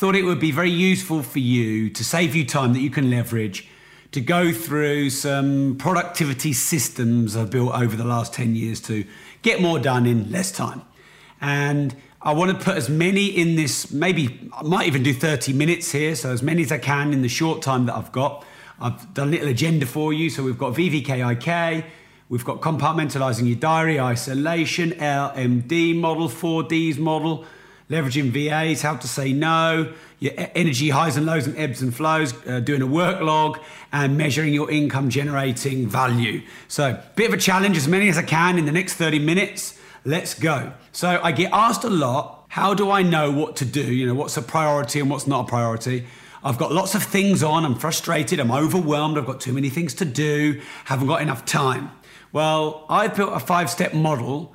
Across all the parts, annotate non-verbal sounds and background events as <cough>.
thought it would be very useful for you to save you time that you can leverage to go through some productivity systems I've built over the last 10 years to get more done in less time. And I want to put as many in this, maybe I might even do 30 minutes here, so as many as I can in the short time that I've got. I've done a little agenda for you. So we've got VVKIK, we've got compartmentalizing your diary, isolation, LMD model, 4Ds model, leveraging VAs, how to say no, your energy highs and lows and ebbs and flows, uh, doing a work log, and measuring your income generating value. So, bit of a challenge, as many as I can in the next 30 minutes. Let's go. So, I get asked a lot how do I know what to do? You know, what's a priority and what's not a priority? I've got lots of things on, I'm frustrated, I'm overwhelmed, I've got too many things to do, haven't got enough time. Well, I've built a five step model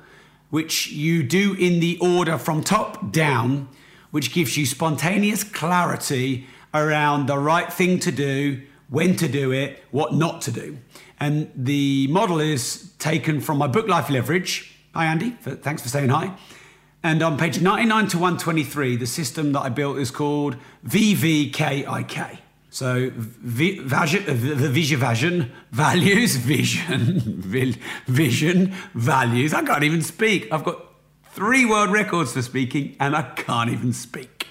which you do in the order from top down, which gives you spontaneous clarity around the right thing to do, when to do it, what not to do. And the model is taken from my book Life Leverage. Hi, Andy. Thanks for saying hi. And on page 99 to 123, the system that I built is called VVKIK. So the vision, <laughs> vision, values, vision, vision, values. I can't even speak. I've got three world records for speaking and I can't even speak.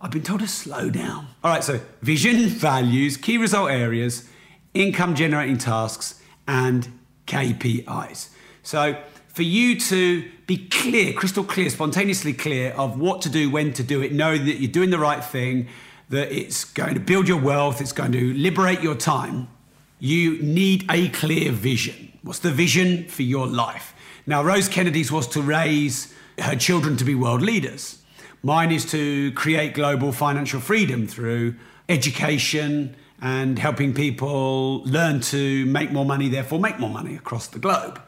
I've been told to slow down. All right, so vision, values, key result areas, income generating tasks, and KPIs. So for you to be clear, crystal clear, spontaneously clear of what to do, when to do it, know that you're doing the right thing, that it's going to build your wealth, it's going to liberate your time, you need a clear vision. What's the vision for your life? Now, Rose Kennedy's was to raise her children to be world leaders. Mine is to create global financial freedom through education and helping people learn to make more money, therefore make more money across the globe.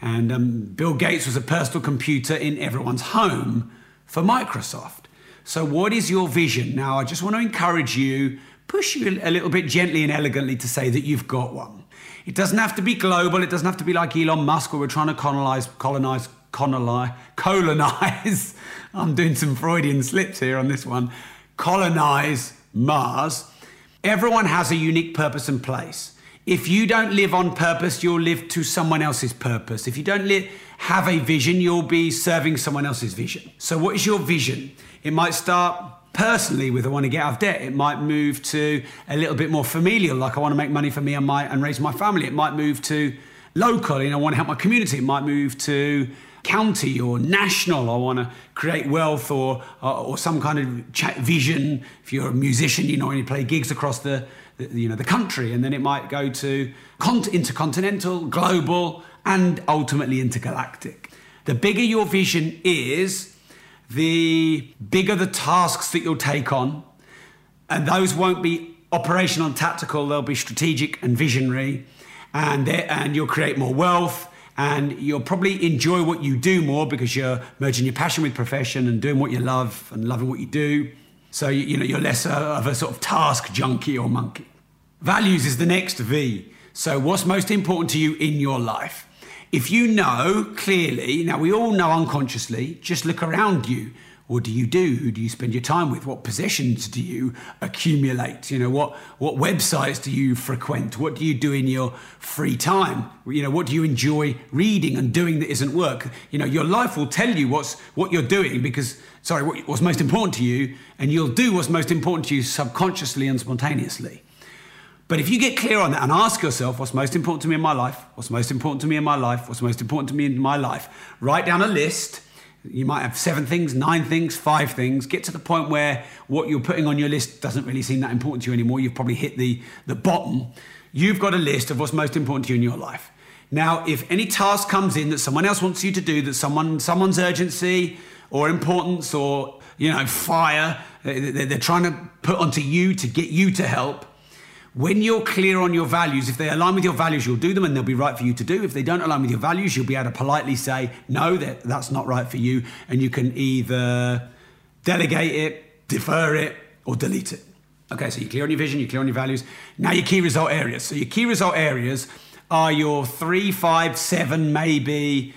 And um, Bill Gates was a personal computer in everyone's home for Microsoft. So, what is your vision? Now, I just want to encourage you, push you a little bit gently and elegantly to say that you've got one. It doesn't have to be global, it doesn't have to be like Elon Musk, where we're trying to colonize, colonize, colonize, colonize. <laughs> I'm doing some Freudian slips here on this one. Colonize Mars. Everyone has a unique purpose and place. If you don't live on purpose, you'll live to someone else's purpose. If you don't live, have a vision, you'll be serving someone else's vision. So, what is your vision? It might start personally with I want to get out of debt. It might move to a little bit more familial, like I want to make money for me and my and raise my family. It might move to local, you know, I want to help my community. It might move to county or national. I want to create wealth or or, or some kind of vision. If you're a musician, you know, when you play gigs across the you know the country, and then it might go to intercontinental, global, and ultimately intergalactic. The bigger your vision is, the bigger the tasks that you'll take on, and those won't be operational and tactical, they'll be strategic and visionary, and, and you'll create more wealth. And you'll probably enjoy what you do more because you're merging your passion with profession and doing what you love and loving what you do. So you, know you're less of a sort of task junkie or monkey. Values is the next V. So what's most important to you in your life? If you know clearly, now we all know unconsciously, just look around you. What do you do? Who do you spend your time with? What possessions do you accumulate? You know, what, what websites do you frequent? What do you do in your free time? You know, what do you enjoy reading and doing that isn't work? You know, your life will tell you what's what you're doing because sorry, what, what's most important to you, and you'll do what's most important to you subconsciously and spontaneously. But if you get clear on that and ask yourself what's most important to me in my life, what's most important to me in my life, what's most important to me in my life, write down a list. You might have seven things, nine things, five things. Get to the point where what you're putting on your list doesn't really seem that important to you anymore. You've probably hit the, the bottom. You've got a list of what's most important to you in your life. Now, if any task comes in that someone else wants you to do, that someone someone's urgency or importance or you know fire they're trying to put onto you to get you to help. When you're clear on your values, if they align with your values, you'll do them and they'll be right for you to do. If they don't align with your values, you'll be able to politely say, no, that, that's not right for you. And you can either delegate it, defer it, or delete it. Okay, so you're clear on your vision, you're clear on your values. Now your key result areas. So your key result areas are your three, five, seven, maybe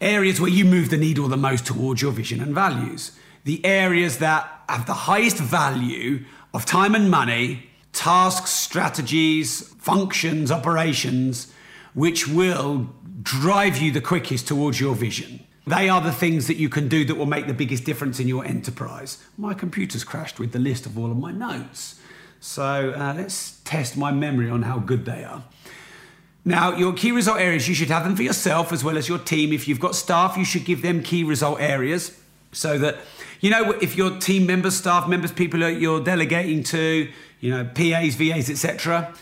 areas where you move the needle the most towards your vision and values. The areas that have the highest value of time and money tasks, strategies, functions, operations, which will drive you the quickest towards your vision. They are the things that you can do that will make the biggest difference in your enterprise. My computer's crashed with the list of all of my notes. So uh, let's test my memory on how good they are. Now, your key result areas, you should have them for yourself as well as your team. If you've got staff, you should give them key result areas so that, you know, if your team members, staff members, people that you're delegating to, you know, PAs, VAs, etc.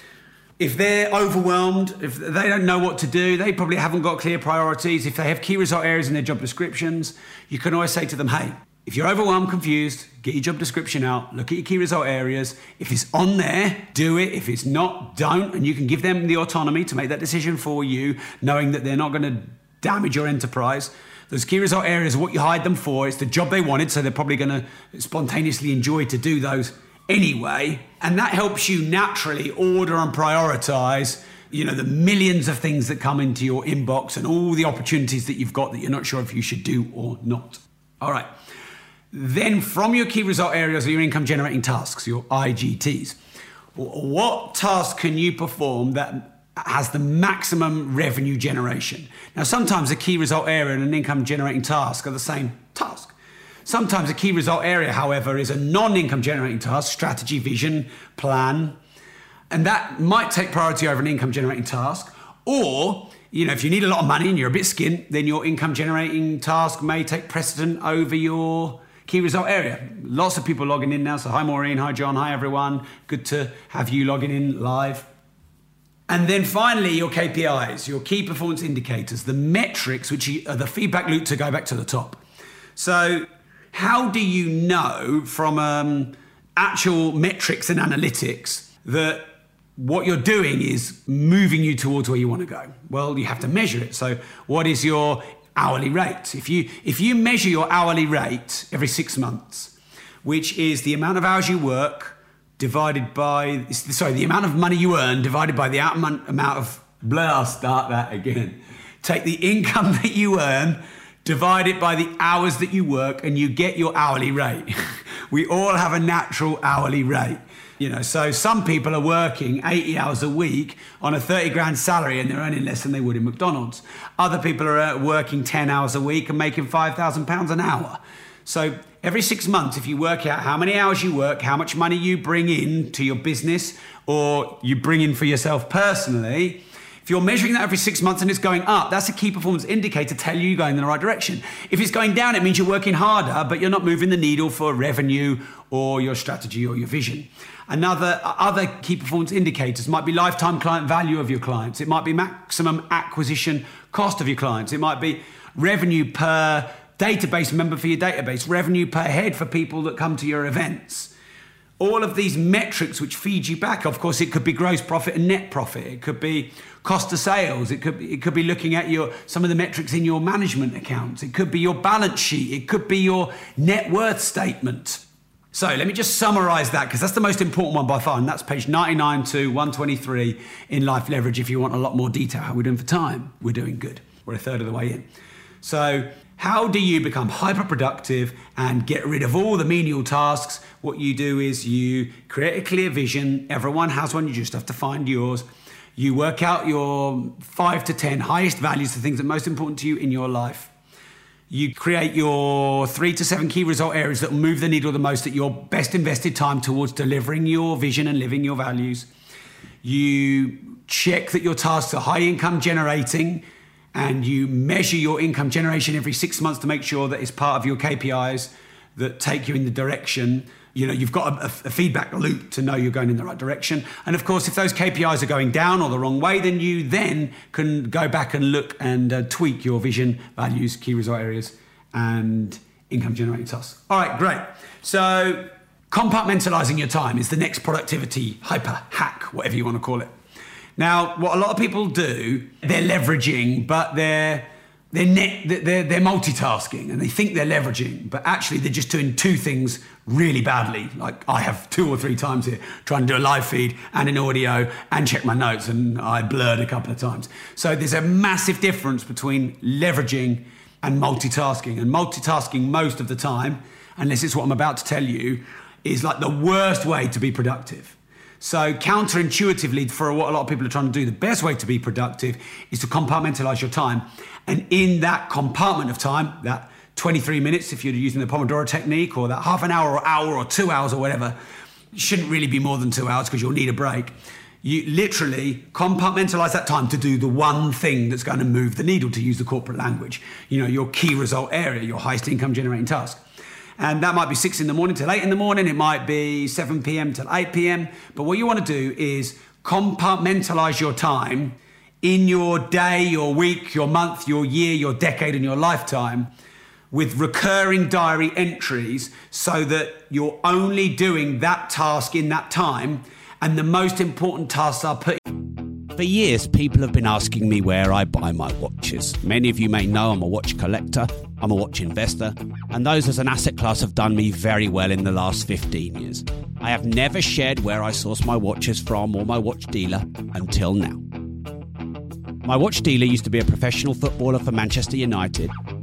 If they're overwhelmed, if they don't know what to do, they probably haven't got clear priorities. If they have key result areas in their job descriptions, you can always say to them, hey, if you're overwhelmed, confused, get your job description out, look at your key result areas. If it's on there, do it. If it's not, don't. And you can give them the autonomy to make that decision for you, knowing that they're not going to damage your enterprise. Those key result areas are what you hired them for. It's the job they wanted, so they're probably going to spontaneously enjoy to do those anyway. And that helps you naturally order and prioritize, you know, the millions of things that come into your inbox and all the opportunities that you've got that you're not sure if you should do or not. All right. Then from your key result areas are your income generating tasks, your IGTs. What task can you perform that has the maximum revenue generation? Now, sometimes a key result area and an income generating task are the same task. Sometimes a key result area, however, is a non income generating task, strategy, vision, plan. And that might take priority over an income generating task. Or, you know, if you need a lot of money and you're a bit skint, then your income generating task may take precedent over your key result area. Lots of people logging in now. So, hi, Maureen. Hi, John. Hi, everyone. Good to have you logging in live. And then finally, your KPIs, your key performance indicators, the metrics, which are the feedback loop to go back to the top. So, how do you know from um, actual metrics and analytics that what you're doing is moving you towards where you want to go? Well, you have to measure it. So, what is your hourly rate? If you if you measure your hourly rate every six months, which is the amount of hours you work divided by sorry the amount of money you earn divided by the amount of blah. I'll start that again. Take the income <laughs> that you earn divide it by the hours that you work, and you get your hourly rate. <laughs> we all have a natural hourly rate. You know, so some people are working 80 hours a week on a 30 grand salary and they're earning less than they would in McDonald's. Other people are uh, working 10 hours a week and making 5,000 pounds an hour. So every six months, if you work out how many hours you work, how much money you bring in to your business or you bring in for yourself personally, if you're measuring that every six months and it's going up, that's a key performance indicator telling you you're going in the right direction. If it's going down, it means you're working harder, but you're not moving the needle for revenue or your strategy or your vision. Another uh, other key performance indicators might be lifetime client value of your clients. It might be maximum acquisition cost of your clients. It might be revenue per database member for your database, revenue per head for people that come to your events all of these metrics which feed you back. Of course, it could be gross profit and net profit. It could be cost of sales. It could be, it could be looking at your some of the metrics in your management accounts. It could be your balance sheet. It could be your net worth statement. So let me just summarize that because that's the most important one by far, and that's page 99 to 123 in Life Leverage. If you want a lot more detail, how we're doing for time, we're doing good. We're a third of the way in. So how do you become hyper productive and get rid of all the menial tasks? What you do is you create a clear vision. Everyone has one, you just have to find yours. You work out your five to 10 highest values, the things that are most important to you in your life. You create your three to seven key result areas that will move the needle the most at your best invested time towards delivering your vision and living your values. You check that your tasks are high income generating and you measure your income generation every six months to make sure that it's part of your KPIs that take you in the direction. You know, you've got a, a, feedback loop to know you're going in the right direction. And of course, if those KPIs are going down or the wrong way, then you then can go back and look and uh, tweak your vision, values, key result areas, and income generating tasks. All right, great. So Compartmentalizing your time is the next productivity hyper hack, whatever you want to call it. Now, what a lot of people do, they're leveraging, but they're they're, net, they're, they're multitasking and they think they're leveraging, but actually they're just doing two things really badly. Like I have two or three times here trying to do a live feed and an audio and check my notes, and I blurred a couple of times. So there's a massive difference between leveraging and multitasking. And multitasking most of the time, unless it's what I'm about to tell you, is like the worst way to be productive. So, counterintuitively, for what a lot of people are trying to do, the best way to be productive is to compartmentalize your time. And in that compartment of time, that 23 minutes, if you're using the Pomodoro technique, or that half an hour or hour or two hours or whatever, it shouldn't really be more than two hours because you'll need a break. You literally compartmentalize that time to do the one thing that's going to move the needle, to use the corporate language. You know, your key result area, your highest income generating task. And that might be six in the morning till eight in the morning. It might be 7 p.m. till 8 p.m. But what you want to do is compartmentalize your time in your day, your week, your month, your year, your decade, and your lifetime with recurring diary entries so that you're only doing that task in that time and the most important tasks are put for years, people have been asking me where I buy my watches. Many of you may know I'm a watch collector, I'm a watch investor, and those as an asset class have done me very well in the last 15 years. I have never shared where I source my watches from or my watch dealer until now. My watch dealer used to be a professional footballer for Manchester United,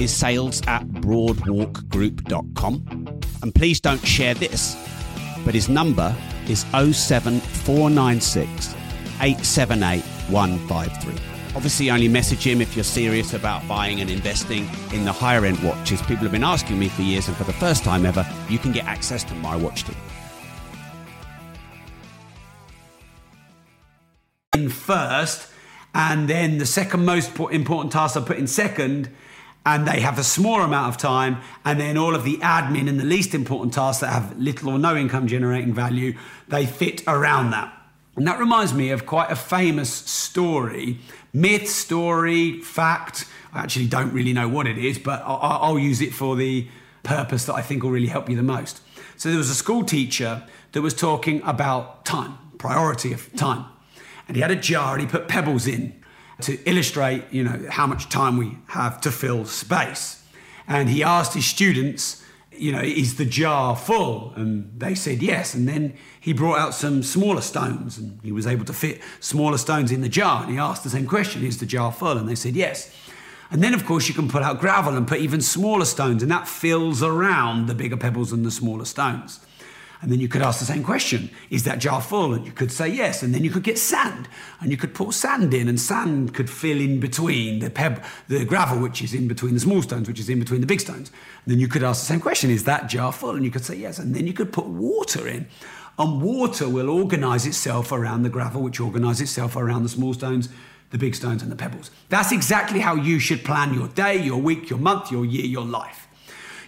is sales at broadwalkgroup.com. And please don't share this, but his number is 07496 878 153. Obviously, only message him if you're serious about buying and investing in the higher end watches. People have been asking me for years, and for the first time ever, you can get access to my watch team. In first, and then the second most important task I put in second and they have a small amount of time, and then all of the admin and the least important tasks that have little or no income generating value, they fit around that. And that reminds me of quite a famous story, myth, story, fact. I actually don't really know what it is, but I'll use it for the purpose that I think will really help you the most. So there was a school teacher that was talking about time, priority of time. And he had a jar and he put pebbles in to illustrate, you know, how much time we have to fill space. And he asked his students, you know, is the jar full? And they said yes. And then he brought out some smaller stones and he was able to fit smaller stones in the jar. And he asked the same question, is the jar full? And they said yes. And then, of course, you can put out gravel and put even smaller stones, and that fills around the bigger pebbles and the smaller stones. And then you could ask the same question Is that jar full? And you could say yes. And then you could get sand and you could pour sand in, and sand could fill in between the, peb- the gravel, which is in between the small stones, which is in between the big stones. And then you could ask the same question Is that jar full? And you could say yes. And then you could put water in. And water will organize itself around the gravel, which organizes itself around the small stones, the big stones, and the pebbles. That's exactly how you should plan your day, your week, your month, your year, your life.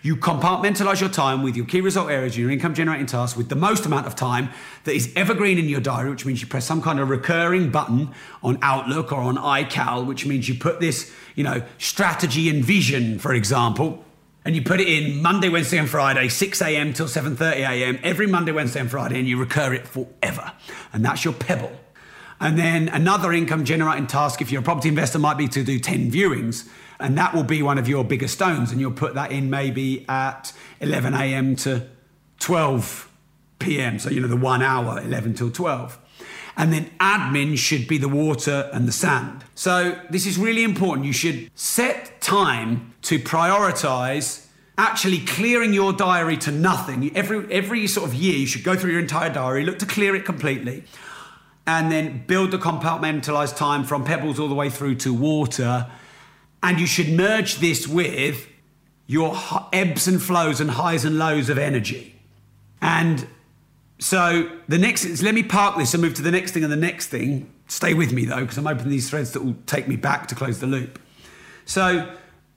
You compartmentalize your time with your key result areas, your income generating tasks with the most amount of time that is evergreen in your diary, which means you press some kind of recurring button on Outlook or on iCal, which means you put this, you know, strategy and vision, for example, and you put it in Monday, Wednesday, and Friday, 6 a.m. till 7:30 a.m. every Monday, Wednesday, and Friday, and you recur it forever. And that's your pebble. And then another income generating task, if you're a property investor, might be to do 10 viewings and that will be one of your bigger stones and you'll put that in maybe at 11 a.m. to 12 p.m. So, you know, the one hour, 11 till 12. And then admin should be the water and the sand. So, this is really important. You should set time to prioritize actually clearing your diary to nothing. Every, every sort of year, you should go through your entire diary, look to clear it completely, and then build the compartmentalized time from pebbles all the way through to water and you should merge this with your ebbs and flows and highs and lows of energy. And So the next let me park this and move to the next thing and the next thing. Stay with me though, because I'm opening these threads that will take me back to close the loop. So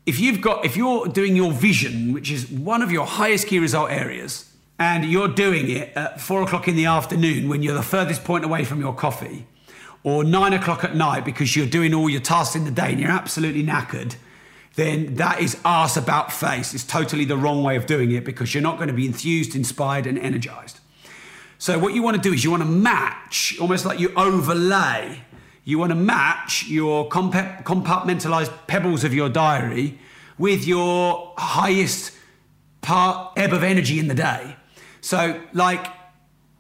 if you've got if you're doing your vision, which is one of your highest key result areas, and you're doing it at four o'clock in the afternoon when you're the furthest point away from your coffee, or nine o'clock at night because you're doing all your tasks in the day and you're absolutely knackered, then that is arse about face. It's totally the wrong way of doing it because you're not going to be enthused, inspired, and energized. So, what you want to do is you want to match, almost like you overlay, you want to match your compartmentalized pebbles of your diary with your highest part ebb of energy in the day. So, like,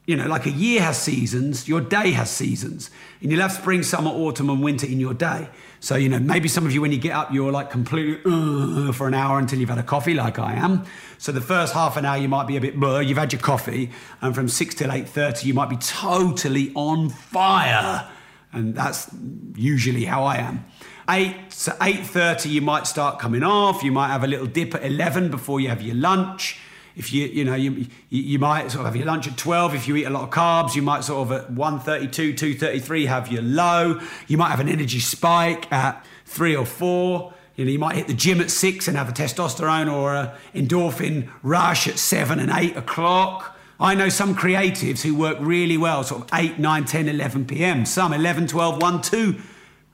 you know, like a year has seasons, your day has seasons, and you'll have spring, summer, autumn, and winter in your day. So, you know, maybe some of you, when you get up, you're like completely uh, for an hour until you've had a coffee, like I am. So, the first half an hour, you might be a bit blur, you've had your coffee, and from six till eight thirty, you might be totally on fire, and that's usually how I am. Eight to eight thirty, you might start coming off. You might have a little dip at eleven before you have your lunch if you you know you you might sort of have your lunch at 12 if you eat a lot of carbs you might sort of at 132 233 have your low. You might have an energy spike at 3 or 4 you know you might hit the gym at 6 and have a testosterone or a endorphin rush at 7 and 8 o'clock. I know some creatives who work really well sort of 8 9 10 11 p.m some 11 12 1 2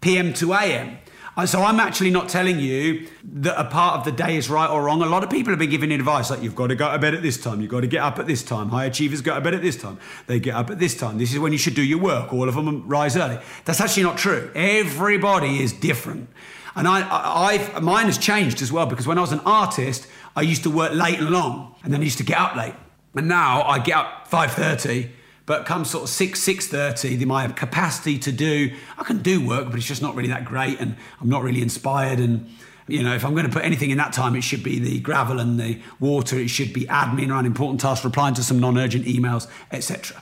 p.m to a.m so I'm actually not telling you that a part of the day is right or wrong. A lot of people have been giving advice like you've got to go to bed at this time, you've got to get up at this time. High achievers go to bed at this time. They get up at this time. This is when you should do your work. All of them rise early. That's actually not true. Everybody is different. And I, I, mine has changed as well because when I was an artist, I used to work late and long, and then I used to get up late. And now I get up 5:30 but come sort of 6, 6.30, my capacity to do, I can do work, but it's just not really that great and I'm not really inspired. And, you know, if I'm going to put anything in that time, it should be the gravel and the water. It should be admin around important tasks, replying to some non-urgent emails, etc.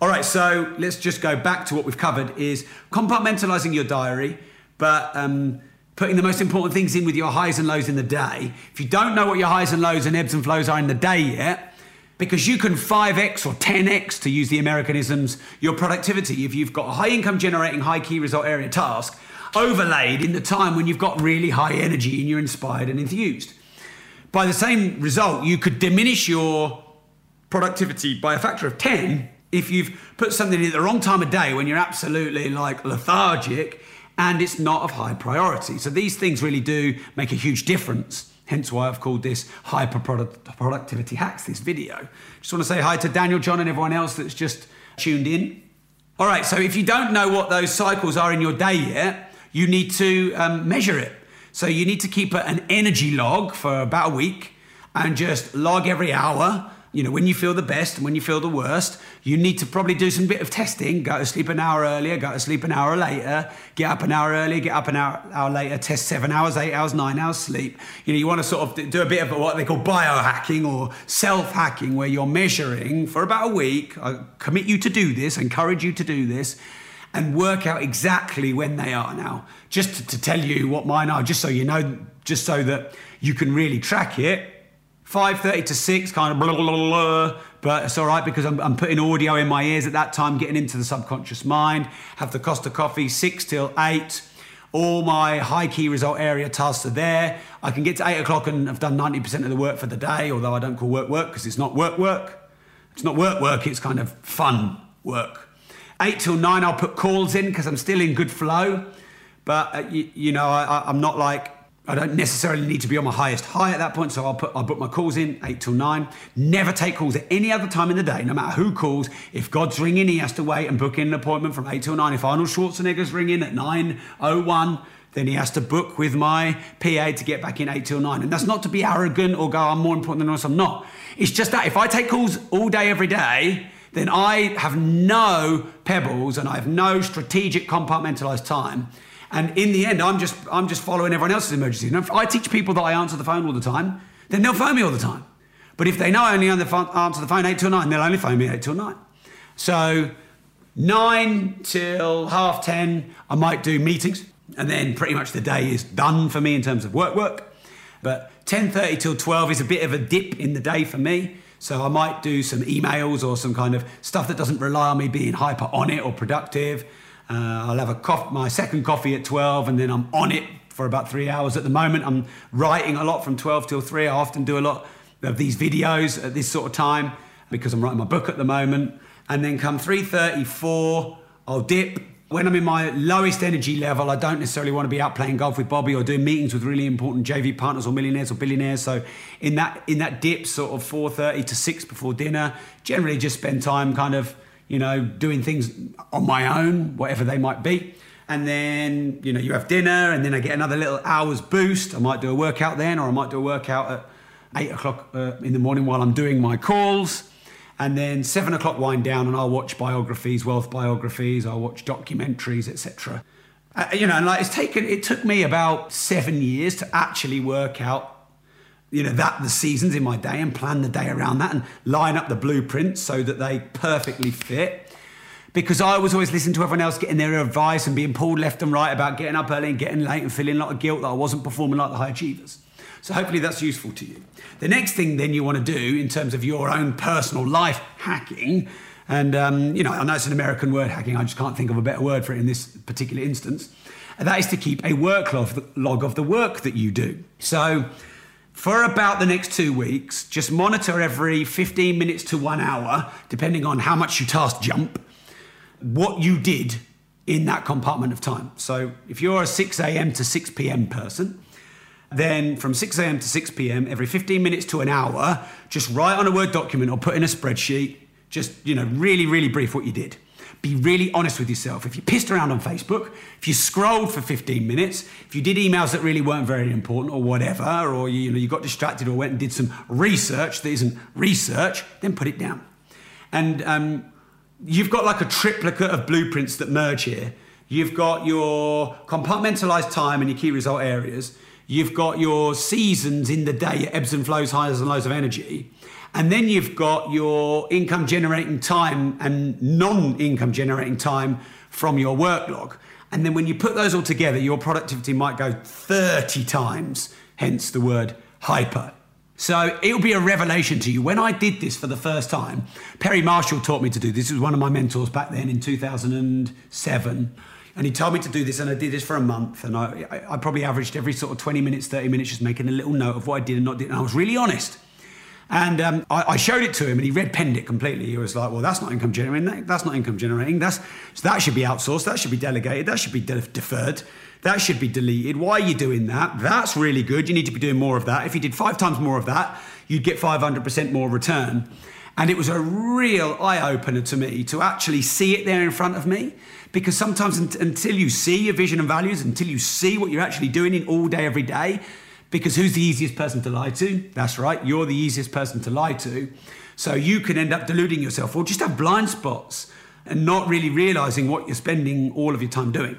All right, so let's just go back to what we've covered is compartmentalizing your diary, but um, putting the most important things in with your highs and lows in the day. If you don't know what your highs and lows and ebbs and flows are in the day yet, because you can 5x or 10x, to use the Americanisms, your productivity if you've got a high income generating, high key result area task overlaid in the time when you've got really high energy and you're inspired and enthused. By the same result, you could diminish your productivity by a factor of 10 if you've put something in at the wrong time of day when you're absolutely like lethargic and it's not of high priority. So these things really do make a huge difference Hence why I've called this Hyper Productivity Hacks, this video. Just want to say hi to Daniel, John, and everyone else that's just tuned in. All right, so if you don't know what those cycles are in your day yet, you need to um, measure it. So you need to keep an energy log for about a week and just log every hour you know, when you feel the best and when you feel the worst, you need to probably do some bit of testing. Go to sleep an hour earlier, go to sleep an hour later, get up an hour earlier, get up an hour, hour later, test seven hours, eight hours, nine hours sleep. You know, you want to sort of do a bit of what they call biohacking or self hacking, where you're measuring for about a week. I commit you to do this, encourage you to do this, and work out exactly when they are now. Just to, to tell you what mine are, just so you know, just so that you can really track it 5.30 to 6, kind of blah, blah, blah, but it's all right because I'm, I'm, putting audio in my ears at that time, getting into the subconscious mind. Have the Costa Coffee 6 till 8. All my high key result area tasks are there. I can get to 8 o'clock and I've done 90% of the work for the day, although I don't call work work because it's not work work. It's not work work, it's kind of fun work. 8 till 9, I'll put calls in because I'm still in good flow. But, uh, you, you, know, I, I'm not like I don't necessarily need to be on my highest high at that point, so I'll put I'll book my calls in eight till nine. Never take calls at any other time in the day, no matter who calls. If God's ringing, he has to wait and book in an appointment from eight till nine. If Arnold Schwarzenegger's ringing at nine oh one, then he has to book with my PA to get back in eight till nine. And that's not to be arrogant or go, I'm more important than us. I'm not. It's just that if I take calls all day every day, then I have no pebbles and I have no strategic compartmentalized time and in the end, I'm just I'm just following everyone else's emergencies. And if I teach people that I answer the phone all the time, then they'll phone me all the time. But if they know I only answer the phone eight till nine, they'll only phone me eight till nine. So nine till half ten, I might do meetings, and then pretty much the day is done for me in terms of work work. But 10:30 till 12 is a bit of a dip in the day for me. So I might do some emails or some kind of stuff that doesn't rely on me being hyper on it or productive. Uh, I'll have a cof- my second coffee at 12 and then I'm on it for about three hours at the moment. I'm writing a lot from 12 till 3. I often do a lot of these videos at this sort of time because I'm writing my book at the moment. And then come 3.34, I'll dip. When I'm in my lowest energy level, I don't necessarily want to be out playing golf with Bobby or doing meetings with really important JV partners or millionaires or billionaires. So in that in that dip, sort of 4.30 to 6 before dinner, generally just spend time kind of, you know, doing things on my own, whatever they might be. And then you know you have dinner and then i get another little hour's boost. I might do a workout then or i might do a workout at 8 o'clock uh, in the morning while i'm doing my calls. And then 7 o'clock wind down and i'll watch biographies wealth biographies i'll watch documentaries etc uh, you know and like it's taken it took me about seven years to actually work out you know that the seasons in my day and plan the day around that and line up the blueprints so that they perfectly fit because I was always listening to everyone else getting their advice and being pulled left and right about getting up early and getting late and feeling a lot of guilt that I wasn't performing like the high achievers. So hopefully that's useful to you. The next thing then you want to do in terms of your own personal life hacking, and um, you know I know it's an American word hacking, I just can't think of a better word for it in this particular instance. And that is to keep a work log of the work that you do. So for about the next two weeks, just monitor every 15 minutes to one hour, depending on how much you task jump what you did in that compartment of time. So if you're a 6 a.m. to 6 p.m. person, then from 6 a.m. to 6 p.m., every 15 minutes to an hour, just write on a Word document or put in a spreadsheet, just, you know, really, really brief what you did. Be really honest with yourself. If you pissed around on Facebook, if you scrolled for 15 minutes, if you did emails that really weren't very important or whatever, or you, you know, you got distracted or went and did some research that isn't research, then put it down. And um, you've got like a triplicate of blueprints that merge here. You've got your compartmentalized time and your key result areas. You've got your seasons in the day, your ebbs and flows, highs and lows of energy. And then you've got your income generating time and non income generating time from your work log. And then when you put those all together, your productivity might go 30 times, hence the word hyper. So it'll be a revelation to you. When I did this for the first time, Perry Marshall taught me to do this. This was one of my mentors back then in 2007. And he told me to do this, and I did this for a month. And I, I probably averaged every sort of 20 minutes, 30 minutes, just making a little note of what I did and not did. And I was really honest. And um, I, I, showed it to him, and he red penned it completely. He was like, "Well, that's not income generating. That's not income generating. That's so that should be outsourced. That should be delegated. That should be de- deferred. That should be deleted. Why are you doing that? That's really good. You need to be doing more of that. If you did five times more of that, you'd get 500% more return. And it was a real eye opener to me to actually see it there in front of me. Because sometimes until you see your vision and values, until you see what you're actually doing in all day, every day, because who's the easiest person to lie to? That's right, you're the easiest person to lie to. So you can end up deluding yourself or just have blind spots and not really realizing what you're spending all of your time doing.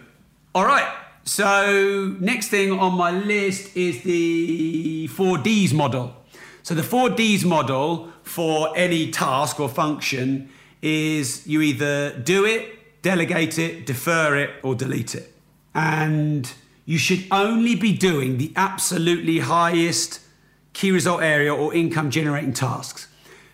All right, so, next thing on my list is the 4Ds model. So, the 4Ds model for any task or function is you either do it, delegate it, defer it, or delete it. And you should only be doing the absolutely highest key result area or income generating tasks.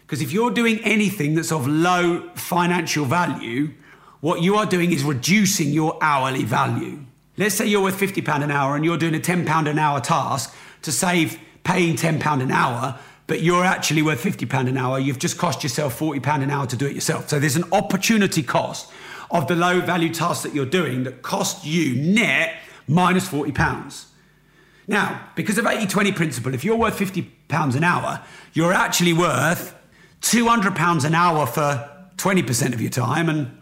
Because if you're doing anything that's of low financial value, what you are doing is reducing your hourly value. Let's say you're worth £50 an hour and you're doing a £10 an hour task to save paying £10 an hour, but you're actually worth £50 an hour. You've just cost yourself £40 an hour to do it yourself. So there's an opportunity cost of the low value tasks that you're doing that cost you net minus £40. Now, because of 80 20 principle, if you're worth £50 an hour, you're actually worth £200 an hour for 20% of your time and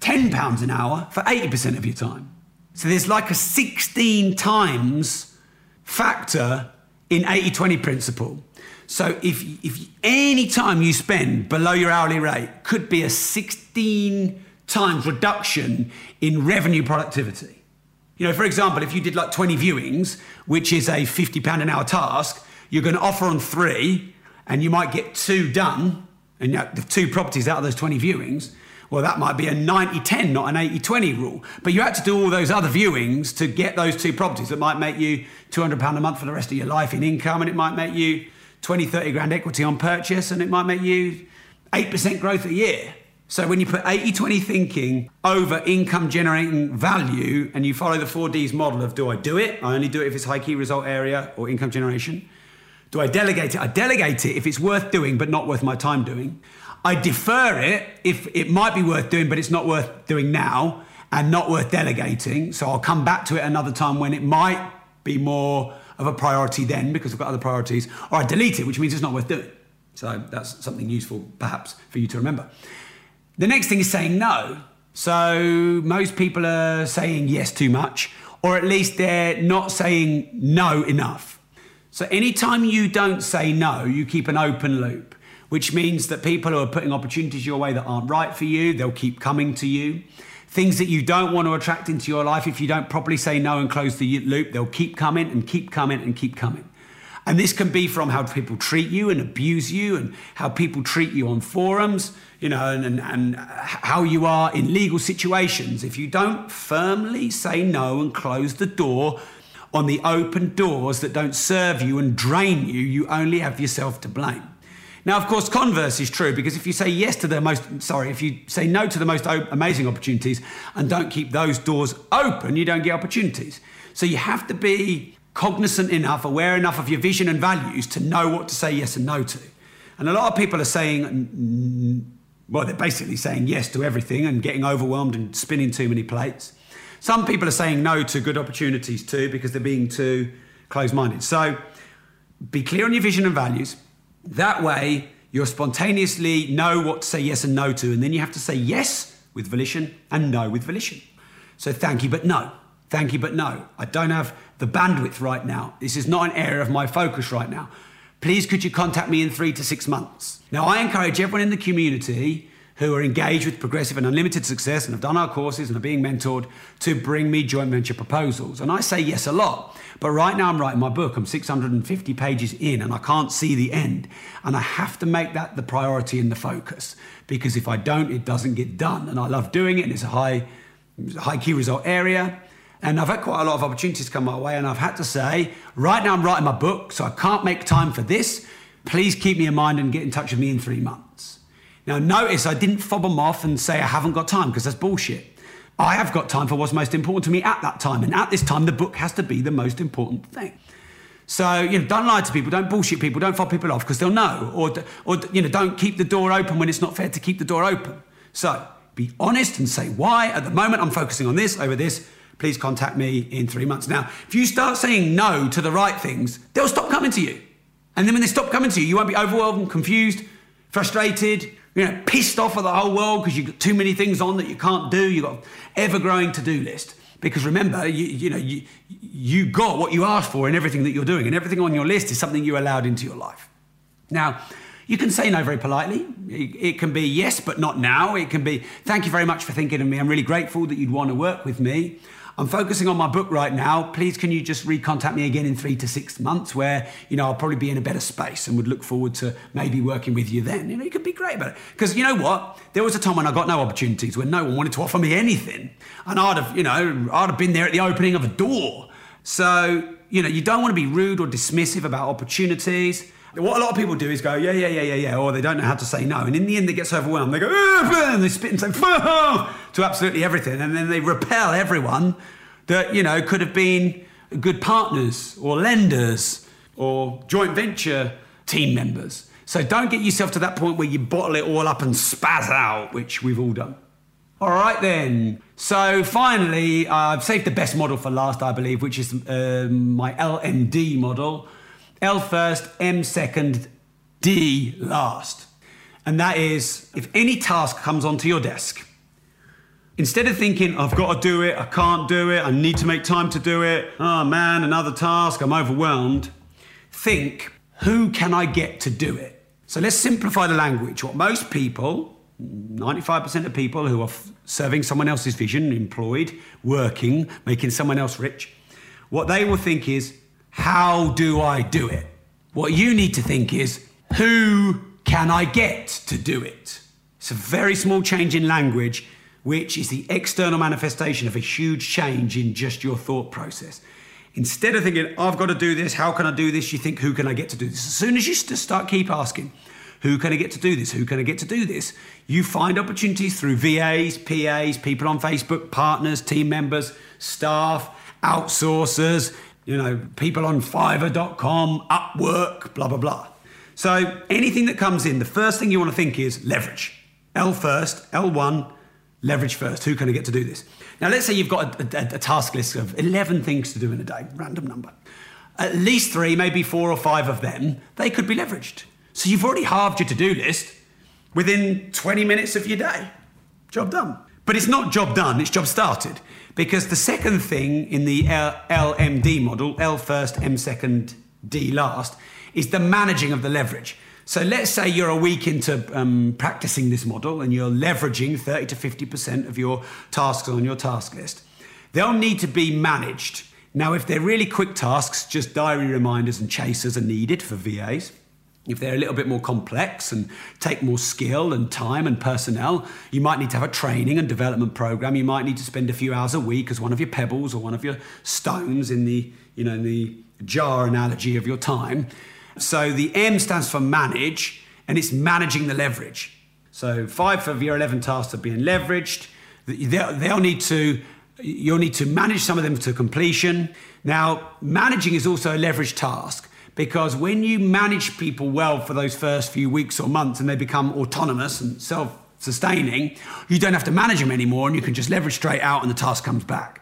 £10 an hour for 80% of your time. So there's like a 16 times factor in 80 20 principle. So if, if any time you spend below your hourly rate could be a 16 times reduction in revenue productivity. You know, for example, if you did like 20 viewings, which is a 50 pound an hour task, you're going to offer on three and you might get two done and you know, the two properties out of those 20 viewings well, that might be a 90 10, not an 80 20 rule. But you had to do all those other viewings to get those two properties that might make you £200 a month for the rest of your life in income, and it might make you 20, 30 grand equity on purchase and it might make you 8% growth a year. So when you put 80 20 thinking over income generating value and you follow the 4Ds model of do I do it? I only do it if it's high key result area or income generation. Do I delegate it? I delegate it if it's worth doing but not worth my time doing. I defer it if it might be worth doing but it's not worth doing now and not worth delegating. So I'll come back to it another time when it might be more of a priority then because I've got other priorities. Or I delete it, which means it's not worth doing. So that's something useful perhaps for you to remember. The next thing is saying no. So most people are saying yes too much, or at least they're not saying no enough. So anytime you don't say no, you keep an open loop, which means that people who are putting opportunities your way that aren't right for you, they'll keep coming to you. Things that you don't want to attract into your life, if you don't properly say no and close the loop, they'll keep coming and keep coming and keep coming. And this can be from how people treat you and abuse you and how people treat you on forums, you know, and, and, and how you are in legal situations. If you don't firmly say no and close the door on the open doors that don't serve you and drain you, you only have yourself to blame. Now, of course, converse is true because if you say yes to the most, sorry, if you say no to the most amazing opportunities and don't keep those doors open, you don't get opportunities. So you have to be cognizant enough, aware enough of your vision and values to know what to say yes and no to. And a lot of people are saying, well, they're basically saying yes to everything and getting overwhelmed and spinning too many plates. Some people are saying no to good opportunities too because they're being too close minded. So be clear on your vision and values. That way, you'll spontaneously know what to say yes and no to. And then you have to say yes with volition and no with volition. So thank you, but no. Thank you, but no. I don't have the bandwidth right now. This is not an area of my focus right now. Please could you contact me in three to six months? Now, I encourage everyone in the community who are engaged with progressive and unlimited success and have done our courses and are being mentored to bring me joint venture proposals. And I say yes a lot. But right now I'm writing my book. I'm 650 pages in and I can't see the end. And I have to make that the priority and the focus because if I don't, it doesn't get done. And I love doing it and it's a high, high key result area. And I've had quite a lot of opportunities come my way, and I've had to say, right now I'm writing my book, so I can't make time for this. Please keep me in mind and get in touch with me in three months. Now, notice I didn't fob them off and say I haven't got time because that's bullshit. I have got time for what's most important to me at that time, and at this time, the book has to be the most important thing. So, you know, don't lie to people, don't bullshit people, don't fob people off because they'll know. Or, or, you know, don't keep the door open when it's not fair to keep the door open. So, be honest and say why. At the moment, I'm focusing on this over this please contact me in three months. Now, if you start saying no to the right things, they'll stop coming to you. And then when they stop coming to you, you won't be overwhelmed, confused, frustrated, you know, pissed off at the whole world because you've got too many things on that you can't do. You've got ever growing to do list. Because remember, you, you know, you, you got what you asked for in everything that you're doing, and everything on your list is something you allowed into your life. Now, you can say no very politely. It can be yes, but not now. It can be thank you very much for thinking of me. I'm really grateful that you'd want to work with me. I'm focusing on my book right now. Please, can you just recontact me again in three to six months where, you know, I'll probably be in a better space and would look forward to maybe working with you then. You know, you could be great about it. Because you know what? There was a time when I got no opportunities, when no one wanted to offer me anything. And I'd have, you know, I'd have been there at the opening of a door. So, you know, you don't want to be rude or dismissive about opportunities. What a lot of people do is go, yeah, yeah, yeah, yeah, yeah, or they don't know how to say no. And in the end, they get so overwhelmed, they go, and they spit and say, to absolutely everything. And then they repel everyone that, you know, could have been good partners or lenders or joint venture team members. So don't get yourself to that point where you bottle it all up and spaz out, which we've all done. All right, then. So finally, I've saved the best model for last, I believe, which is um, my LMD model L first, M second, D last. And that is if any task comes onto your desk, instead of thinking, I've got to do it, I can't do it, I need to make time to do it, oh man, another task, I'm overwhelmed, think, who can I get to do it? So let's simplify the language. What most people, 95% of people who are serving someone else's vision, employed, working, making someone else rich, what they will think is, how do I do it? What you need to think is, who can I get to do it? It's a very small change in language, which is the external manifestation of a huge change in just your thought process. Instead of thinking, I've got to do this, how can I do this? You think, who can I get to do this? As soon as you start keep asking, who can I get to do this? Who can I get to do this? You find opportunities through VAs, PAs, people on Facebook, partners, team members, staff, outsourcers, you know, people on Fiverr.com, Upwork, blah, blah, blah. So anything that comes in, the first thing you want to think is leverage. L first, L1, leverage first. Who can I get to do this? Now, let's say you've got a, a, a task list of 11 things to do in a day, random number. At least three, maybe four or five of them, they could be leveraged. So you've already halved your to do list within 20 minutes of your day. Job done. But it's not job done, it's job started. Because the second thing in the LMD model, L first, M second, D last, is the managing of the leverage. So let's say you're a week into um, practicing this model and you're leveraging 30 to 50% of your tasks on your task list. They'll need to be managed. Now, if they're really quick tasks, just diary reminders and chasers are needed for VAs. If they're a little bit more complex and take more skill and time and personnel, you might need to have a training and development program. You might need to spend a few hours a week as one of your pebbles or one of your stones in the, you know, the jar analogy of your time. So the M stands for manage, and it's managing the leverage. So five of your 11 tasks are being leveraged. They'll, they'll need to, you'll need to manage some of them to completion. Now, managing is also a leverage task because when you manage people well for those first few weeks or months and they become autonomous and self sustaining, you don't have to manage them anymore and you can just leverage straight out and the task comes back.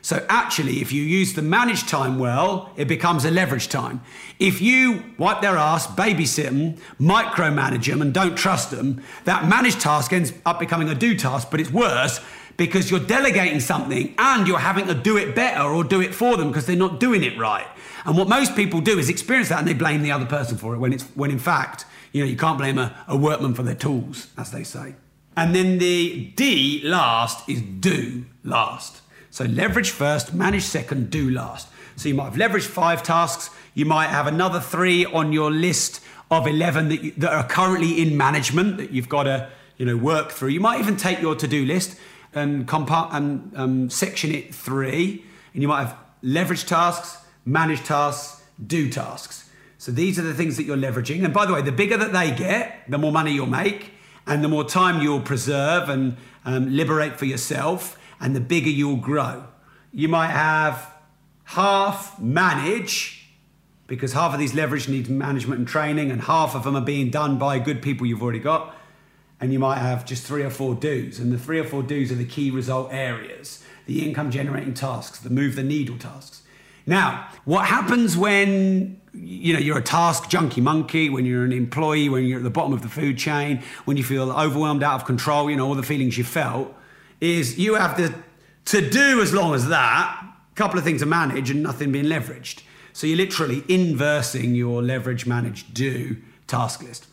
So actually, if you use the managed time well, it becomes a leverage time. If you wipe their ass, babysit them, micromanage them, and don't trust them, that managed task ends up becoming a do task, but it's worse because you're delegating something and you're having to do it better or do it for them because they're not doing it right. And what most people do is experience that and they blame the other person for it when it's when in fact, you know, you can't blame a, a workman for their tools, as they say. And then the D last is do last. So leverage first, manage second, do last. So you might have leveraged five tasks. You might have another three on your list of 11 that, you, that are currently in management that you've got to you know, work through. You might even take your to-do list and, compa- and um, section it three. And you might have leverage tasks, manage tasks, do tasks. So these are the things that you're leveraging. And by the way, the bigger that they get, the more money you'll make and the more time you'll preserve and um, liberate for yourself and the bigger you'll grow. You might have half manage, because half of these leverage needs management and training, and half of them are being done by good people you've already got. And you might have just three or four do's, and the three or four do's are the key result areas, the income generating tasks, the move the needle tasks. Now, what happens when you know you're a task junkie monkey, when you're an employee, when you're at the bottom of the food chain, when you feel overwhelmed, out of control, you know all the feelings you felt is you have to, to do as long as that, a couple of things to manage and nothing being leveraged. So you're literally inversing your leverage, manage, do task list.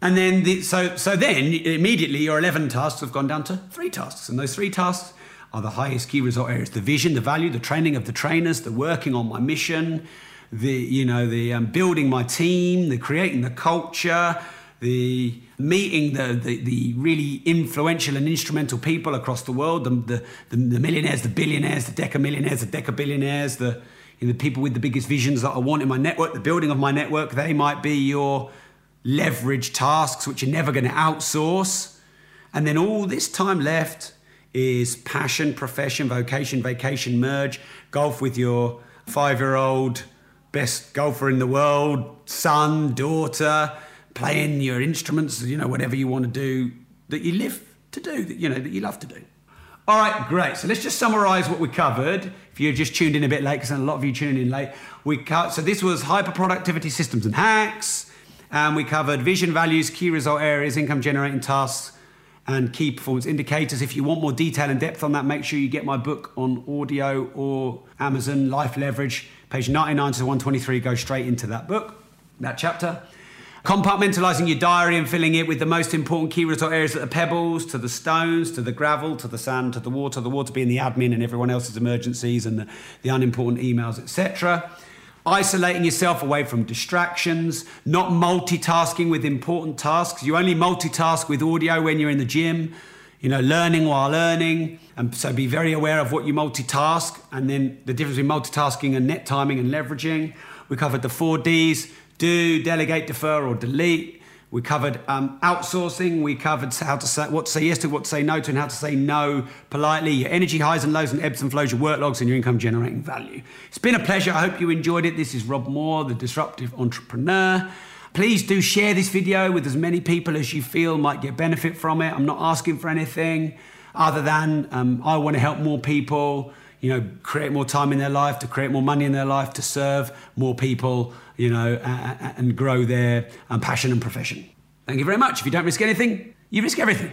And then, the, so, so then immediately your 11 tasks have gone down to three tasks. And those three tasks are the highest key result areas the vision, the value, the training of the trainers, the working on my mission, the, you know, the um, building my team, the creating the culture, the meeting the, the, the, really influential and instrumental people across the world, the, the, the millionaires, the billionaires, the deca millionaires, the deca billionaires, the, you know, the people with the biggest visions that I want in my network, the building of my network, they might be your leverage tasks, which you're never going to outsource. And then all this time left is passion, profession, vocation, vacation, merge, golf with your five year old best golfer in the world, son, daughter, playing your instruments, you know, whatever you want to do that you live to do, that you know, that you love to do. All right, great. So let's just summarize what we covered. If you're just tuned in a bit late, because a lot of you tuned in late, we cut. So this was hyper productivity systems and hacks, and we covered vision, values, key result areas, income generating tasks, and key performance indicators. If you want more detail and depth on that, make sure you get my book on audio or Amazon Life Leverage, page 99 to 123. Go straight into that book, that chapter. Compartmentalizing your diary and filling it with the most important key result areas at the pebbles, to the stones, to the gravel, to the sand, to the water, the water being the admin and everyone else's emergencies and the, the unimportant emails, etc. Isolating yourself away from distractions, not multitasking with important tasks. You only multitask with audio when you're in the gym. you know, learning while earning. And so be very aware of what you multitask and then the difference between multitasking and net timing and leveraging. We covered the four Ds do, delegate, defer, or delete. We covered um, outsourcing. We covered how to say what to say yes to, what to say no to, and how to say no politely. Your energy highs and lows and ebbs and flows, your work logs, and your income generating value. It's been a pleasure. I hope you enjoyed it. This is Rob Moore, the disruptive entrepreneur. Please do share this video with as many people as you feel might get benefit from it. I'm not asking for anything other than um, I want to help more people, you know, create more time in their life, to create more money in their life, to serve more people, you know, and grow their um, passion and profession. Thank you very much. If you don't risk anything, you risk everything.